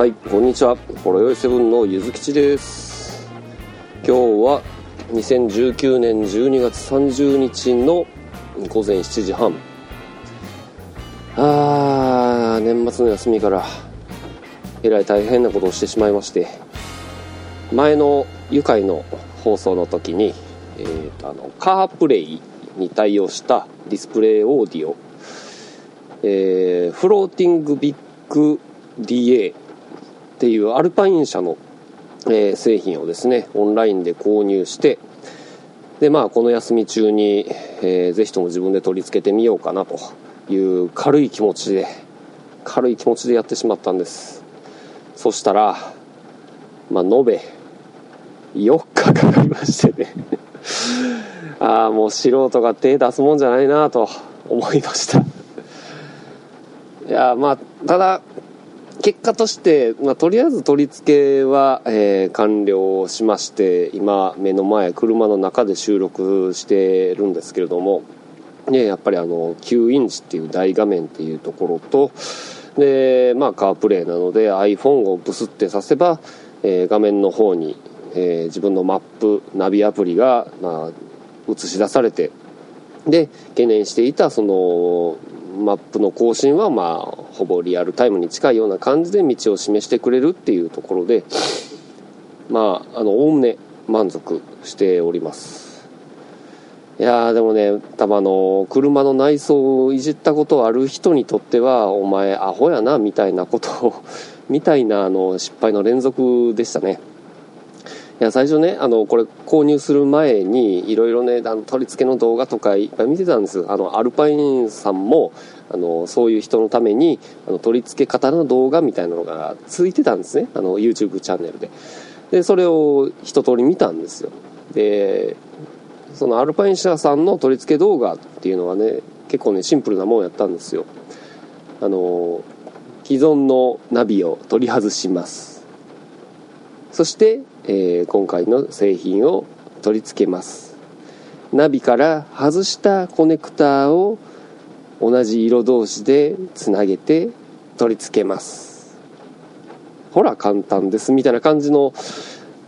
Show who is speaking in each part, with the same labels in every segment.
Speaker 1: はいこんにちは。ほろよいセブンのゆずきちです。今日は2019年12月30日の午前7時半。あー年末の休みからえらい大変なことをしてしまいまして前の愉快の放送の時に、えーと、あのカープレイに対応したディスプレイオーディオ、えー、フローティングビッグ DA っていうアルパイン社の、えー、製品をですねオンラインで購入してでまあこの休み中に、えー、ぜひとも自分で取り付けてみようかなという軽い気持ちで軽い気持ちでやってしまったんです。そしたらまあ延べ4日かかりましてね。ああもう素人が手出すもんじゃないなと思いました。いやまあただ結果として、まあ、とりあえず取り付けは、えー、完了しまして今目の前車の中で収録してるんですけれども、ね、やっぱりあの9インチっていう大画面っていうところとで、まあ、カープレイなので iPhone をブスってさせば、えー、画面の方に、えー、自分のマップナビアプリが、まあ、映し出されてで懸念していたそのマップの更新はまあほぼリアルタイムに近いような感じで道を示してくれるっていうところでまああのおおむね満足しております。いやでもね多分あの車の内装をいじったことある人にとってはお前アホやなみたいなことをみたいなあの失敗の連続でしたね。いや最初ねあのこれ購入する前にいろいろねあの取り付けの動画とかいっぱい見てたんです。あのアルパインさんもあのそういう人のためにあの取り付け方の動画みたいなのがついてたんですね。あの YouTube チャンネルで。でそれを一通り見たんですよ。でそのアルパイン社さんの取り付け動画っていうのはね結構ねシンプルなもんやったんですよ。あの既存のナビを取り外します。そしてえー、今回の製品を取り付けます。ナビから外したコネクターを同じ色同士でつなげて取り付けます。ほら簡単ですみたいな感じの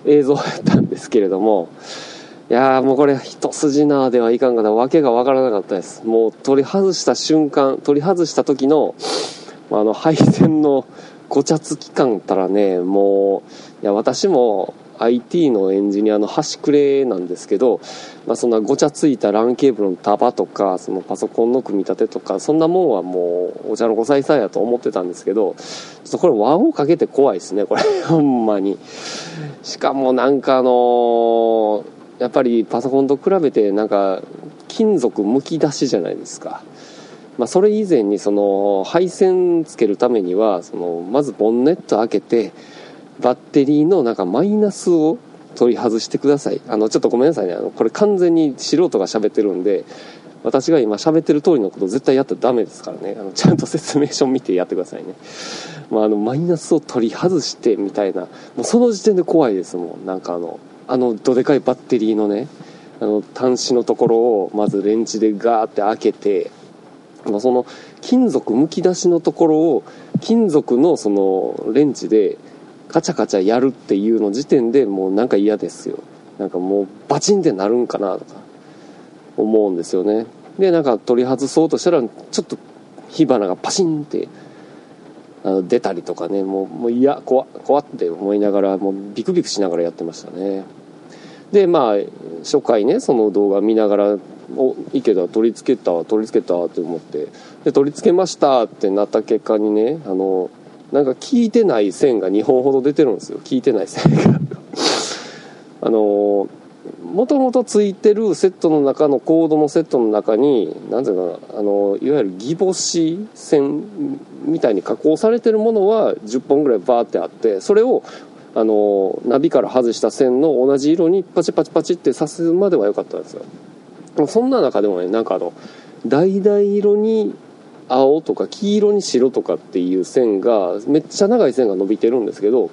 Speaker 1: 映像やったんですけれどもいやーもうこれ一筋縄ではいかんかった。わけが分からなかったです。もう取り外した瞬間取り外した時のあの配線のごちゃつき感ったらねもういや私も IT のエンジニアの端くれなんですけど、まあ、そんなごちゃついた LAN ケーブルの束とかそのパソコンの組み立てとかそんなもんはもうお茶の子さいさいやと思ってたんですけどちょっとこれ輪をかけて怖いですねこれ。ほんまに。しかもなんかあのー、やっぱりパソコンと比べてなんか金属むき出しじゃないですか。まあ、それ以前にその配線つけるためにはそのまずボンネット開けてバッテリーのなんかマイナスを取り外してください。あのちょっとごめんなさいね。あのこれ完全に素人が喋ってるんで私が今喋ってる通りのこと絶対やったらダメですからね。あのちゃんと説明書見てやってくださいね、まあ、あのマイナスを取り外してみたいな。もうその時点で怖いですもん。なんかあのあのどでかいバッテリーのねあの端子のところをまずレンチでガーって開けて、まあ、その金属むき出しのところを金属のそのレンチでカチャカチャやるっていうの時点でもうなんか嫌ですよ。なんかもうバチンってなるんかなとか思うんですよね。でなんか取り外そうとしたらちょっと火花がパシンってあの出たりとかね。もうもう嫌怖怖って思いながらもうビクビクしながらやってましたね。でまあ初回ねその動画見ながら「おいいけど取り付けた取り付けた」って思って。で取り付けましたってなった結果にねあのなんか効いてない線が2本ほど出てるんですよ。効いてない線が。あのもともとついてるセットの中のコードのセットの中に何ていうかなあのいわゆるギボシ線みたいに加工されてるものは10本ぐらいバーってあってそれをあのナビから外した線の同じ色にパチパチパチって刺すまでは良かったんですよ。そんな中でもねなんかあの橙色に青とか黄色に白とかっていう線がめっちゃ長い線が伸びてるんですけど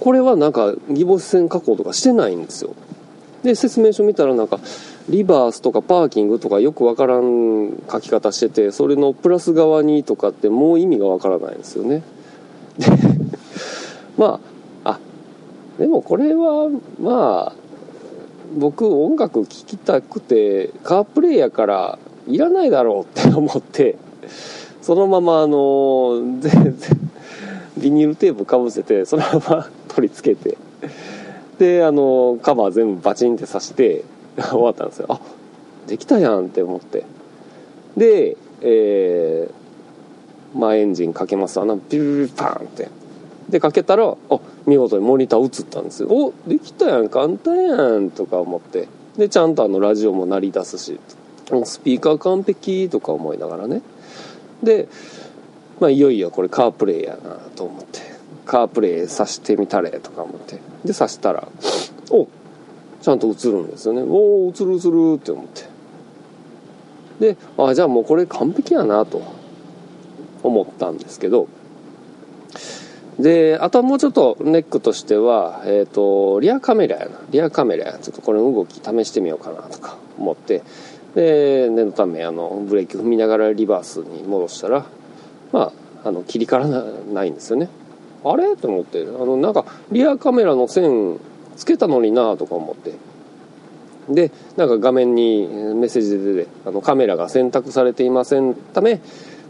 Speaker 1: これはなんかギボス線加工とかしてないんですよ。で説明書見たらなんかリバースとかパーキングとかよくわからん書き方しててそれのプラス側にとかってもう意味がわからないんですよね。で まああでもこれはまあ僕音楽聴きたくてカープレイヤーからいらないだろうって思ってそのままあの全然ビニールテープかぶせてそのまま取り付けてであのカバー全部バチンって刺して終わったんですよ。あできたやんって思って。でえー、まあエンジンかけますわな。ピューパーンって。でかけたらあ見事にモニター映ったんですよ。おできたやん。簡単やん。とか思って。でちゃんとあのラジオも鳴り出すし。スピーカー完璧とか思いながらね。で、まあ、いよいよこれカープレイやなと思って。カープレイさしてみたれとか思って。でさしたらおちゃんと映るんですよね。おお映る映るって思って。であじゃあもうこれ完璧やなと思ったんですけど。であとはもうちょっとネックとしては、えーと、リアカメラやな。リアカメラやちょっとこれの動き試してみようかなとか思って。で念のためあのブレーキ踏みながらリバースに戻したらまああの切り替わらないんですよね。あれ？と思ってあのなんかリアカメラの線つけたのになとか思って。でなんか画面にメッセージで出てあのカメラが選択されていませんため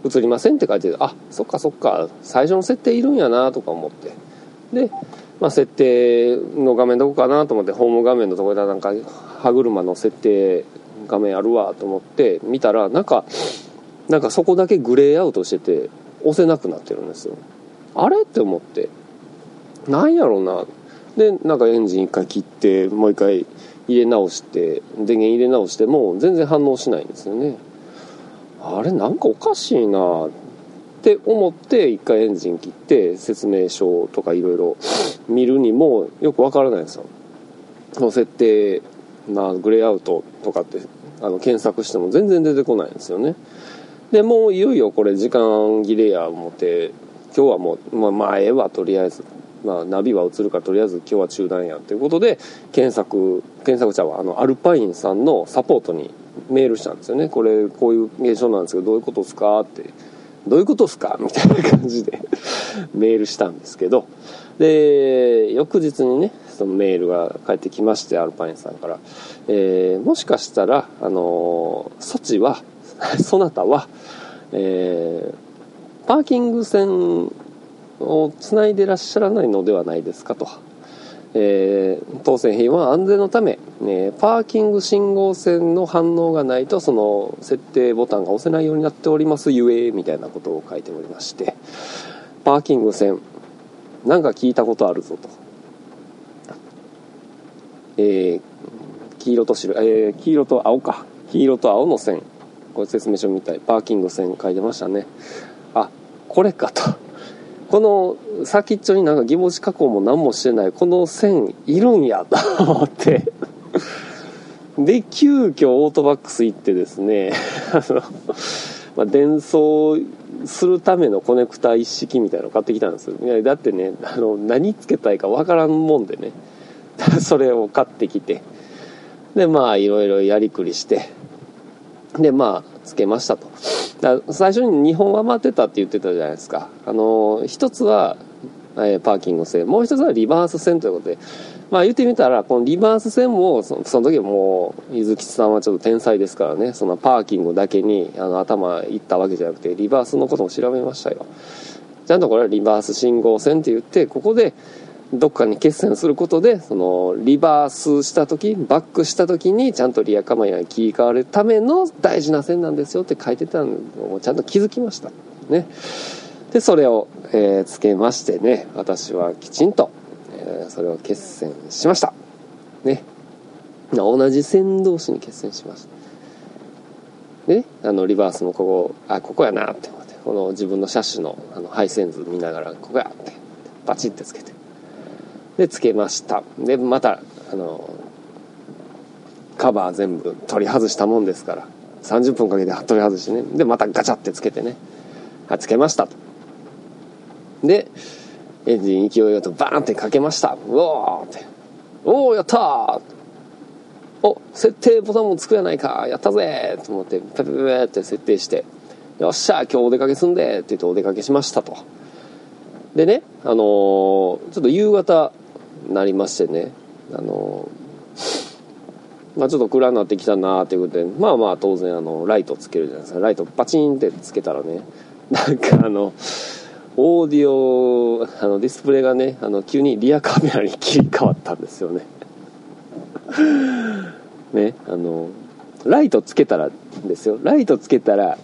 Speaker 1: 映りませんって書いてあそっかそっか最初の設定いるんやなとか思って。で、まあ、設定の画面どこかなと思ってホーム画面のところでなんか歯車の設定画面あるわと思って見たらなんかなんかそこだけグレーアウトしてて押せなくなってるんですよ。あれ？って思って。なんやろうな。でなんかエンジン一回切ってもう一回入れ直して電源入れ直しても全然反応しないんですよね。あれなんかおかしいな。って思って一回エンジン切って説明書とかいろいろ見るにもよくわからないんですよ。設定なグレーアウトとかってあの検索しても全然出てこないんですよね。でもういよいよこれ時間切れや思って今日はもう、まあ、前はとりあえず、まあ、ナビは映るからとりあえず今日は中断やということで検索検索者はあのアルパインさんのサポートにメールしたんですよね。これこういう現象なんですけどどういうことですかって。どういうことですかみたいな感じで メールしたんですけど。で翌日にねそのメールが返ってきましてアルパインさんから、えー、もしかしたらあの措置はそなたは、えー、パーキング線をつないでらっしゃらないのではないですかと。えー、当選品は安全のため、ね、パーキング信号線の反応がないとその設定ボタンが押せないようになっておりますゆえみたいなことを書いておりまして。パーキング線なんか聞いたことあるぞと、えー、黄色と白、えー、黄色と青か。黄色と青の線。これ説明書みたい。パーキング線書いてましたね。あこれかと。この先っちょになんか疑問詞加工も何もしてない。この線いるんやと。思って。で急遽オートバックス行ってですね。あの、まあ、伝送するためのコネクタ一式みたいなの買ってきたんですよ。いやだってねあの何つけたいかわからんもんでね。それを買ってきてでまあいろいろやりくりしてでまあつけましたと。だ最初に2本余ってたって言ってたじゃないですか。あの一つは、えー、パーキング線。もう一つはリバース線ということで。まあ言ってみたらこのリバース線もその時はもう伊豆吉さんはちょっと天才ですからね。そのパーキングだけにあの頭いったわけじゃなくてリバースのことも調べましたよ。ちゃんとこれはリバース信号線って言ってここでどっかに決戦することでそのリバースした時バックした時にちゃんとリアカメラに切り替わるための大事な線なんですよって書いてたのをちゃんと気づきました。ね。でそれを、えー、つけましてね私はきちんと、えー、それを決戦しました。ね。同じ線同士に決戦しました。で、あのリバースのここあここやなって思ってこの自分の車種のあの配線図見ながらここやってバチッてつけて。でつけました。でまたあのカバー全部取り外したもんですから。30分かけて取り外してね。でまたガチャってつけてね。はいつけましたと。でエンジン勢いよとバーンってかけました。うおーって。おおやったー。お設定ボタンもつくやないか。やったぜと思ってペペペペって設定して。よっしゃ今日お出かけすんでって言ってお出かけしましたと。でねあのーちょっと夕方なりましてね。あのまあちょっと暗くなってきたなーっていうことでまあまあ当然あのライトつけるじゃないですか。ライトパチンってつけたらね なんかあのオーディオあのディスプレイがねあの急にリアカメラに切り替わったんですよね。ねあのライトつけたらですよ。ライトつけたら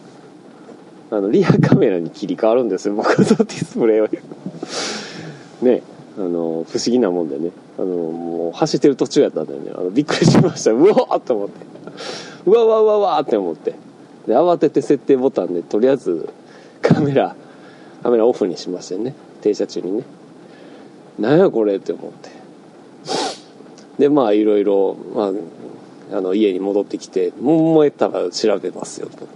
Speaker 1: あのリアカメラに切り替わるんですよ。僕のディスプレイは ね。あの不思議なもんでね。あのもう走ってる途中やったんだよね。あのびっくりしました。うわーっと思って。うわうわうわわって思って。で慌てて設定ボタンでとりあえずカメラカメラオフにしましてね。停車中にね。なんやこれって思って。でまあいろいろ、まあ、あの家に戻ってきてもう燃えたら調べますよと。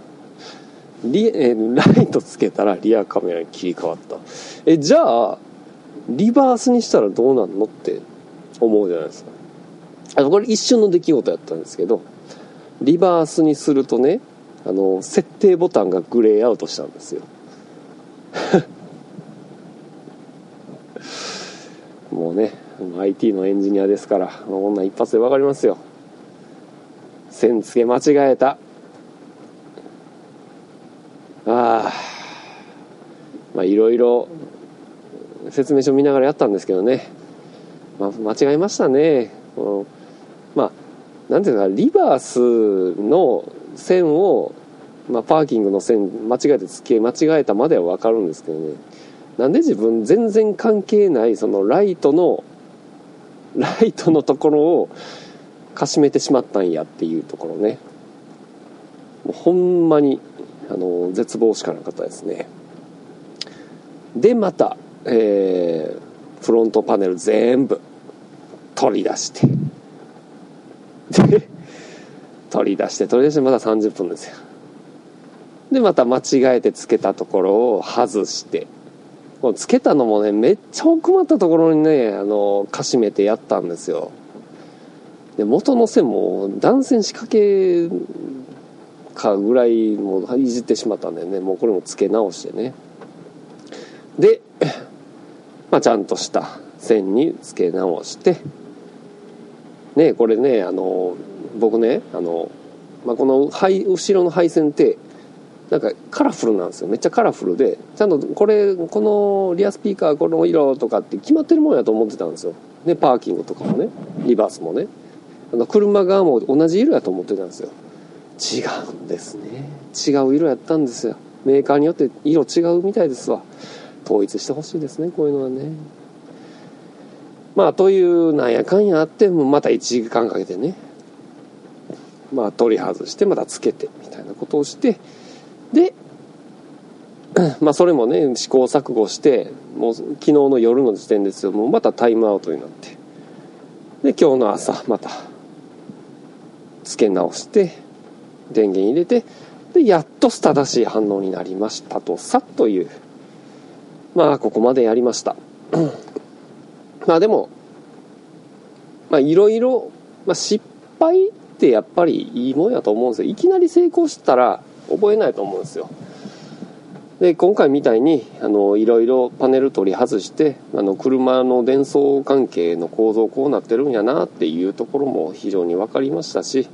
Speaker 1: リえライトつけたらリアカメラに切り替わった。えじゃあリバースにしたらどうなんのって思うじゃないですか。あのこれ一瞬の出来事やったんですけどリバースにするとねあの設定ボタンがグレーアウトしたんですよ。もうね IT のエンジニアですからこんなん一発で分かりますよ。線付け間違えた。ああまあいろいろ説明書見ながらやったんですけどね、まあ、間違えましたね。まあなんていうかリバースの線を、まあ、パーキングの線間違えて付け間違えたまでは分かるんですけどね。なんで自分全然関係ないそのライトのライトのところをかしめてしまったんやっていうところね。もうほんまにあの絶望しかなかったですね。でまた、えーフロントパネル全部取り出して。で取り出して取り出してまだ30分ですよ。でまた間違えてつけたところを外して。こうつけたのもねめっちゃ奥まったところにねあのかしめてやったんですよ。で元の線も断線仕掛けかぐらいもういじってしまったんでね。もうこれもつけ直してね。で、まあ、ちゃんとした線につけ直して。ねこれねあの僕ねあの、まあ、この配後ろの配線ってなんかカラフルなんですよ。めっちゃカラフルでちゃんとこれこのリアスピーカーこの色とかって決まってるもんやと思ってたんですよ。でパーキングとかもねリバースもね。あの車側も同じ色やと思ってたんですよ。違うんですね。違う色やったんですよ。メーカーによって色違うみたいですわ。統一してほしいですねこういうのはね。まあというなんやかんやあってまた1時間かけてね。まあ取り外してまたつけてみたいなことをして。で まあそれもね試行錯誤してもう昨日の夜の時点ですよ。もうまたタイムアウトになって。で今日の朝また付け直して電源入れて。でやっと正しい反応になりましたとさという。まあここまでやりました。まあでもまあいろいろま失敗ってやっぱりいいもんやと思うんですよ。いきなり成功したら覚えないと思うんですよ。で今回みたいにあのいろいろパネル取り外してあの車の伝送関係の構造こうなってるんやなっていうところも非常に分かりましたし、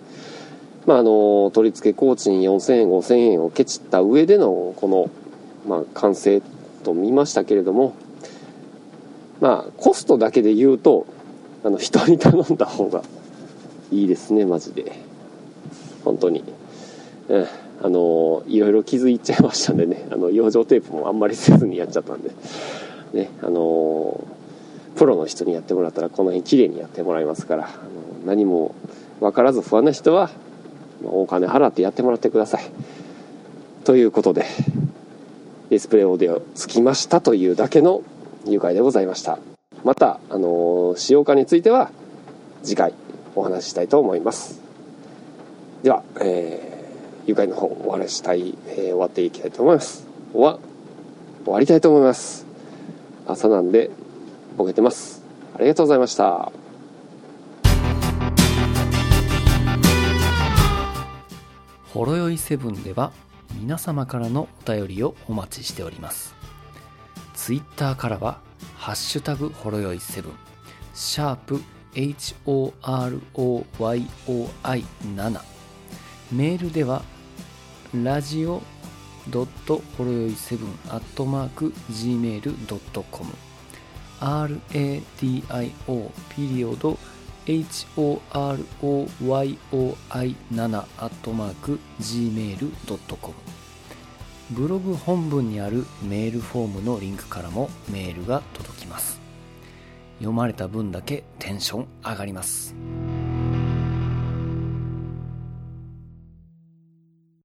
Speaker 1: まあ、あの取り付け工賃4000円5000円をケチった上でのこの、まあ、完成と見ましたけれどもまあコストだけで言うとあの人に頼んだ方がいいですねマジで。本当に。うんあのいろいろ傷いちゃいましたんでね。あの養生テープもあんまりせずにやっちゃったんで。ねあのプロの人にやってもらったらこの辺綺麗にやってもらいますからあの何も分からず不安な人はお金払ってやってもらってください。ということでディスプレイオーディオつきましたというだけの誘拐でございました。またあの使用化については次回お話ししたいと思います。では、えー愉快の方お話ししたい、えー終わっていきたいと思います。終わ終わりたいと思います。朝なんでボケてます。ありがとうございました。
Speaker 2: ほろよいセブンでは皆様からのお便りをお待ちしております。ツイッターからは「ハッシュタグほろよい7」シャープ HOROYOI7 メールではラジオドットほろよい7アットマーク Gmail.com RADIO ピリオド HOROYOI7 アットマーク Gmail.com ブログ本文にあるメールフォームのリンクからもメールが届きます。読まれた分だけテンション上がります。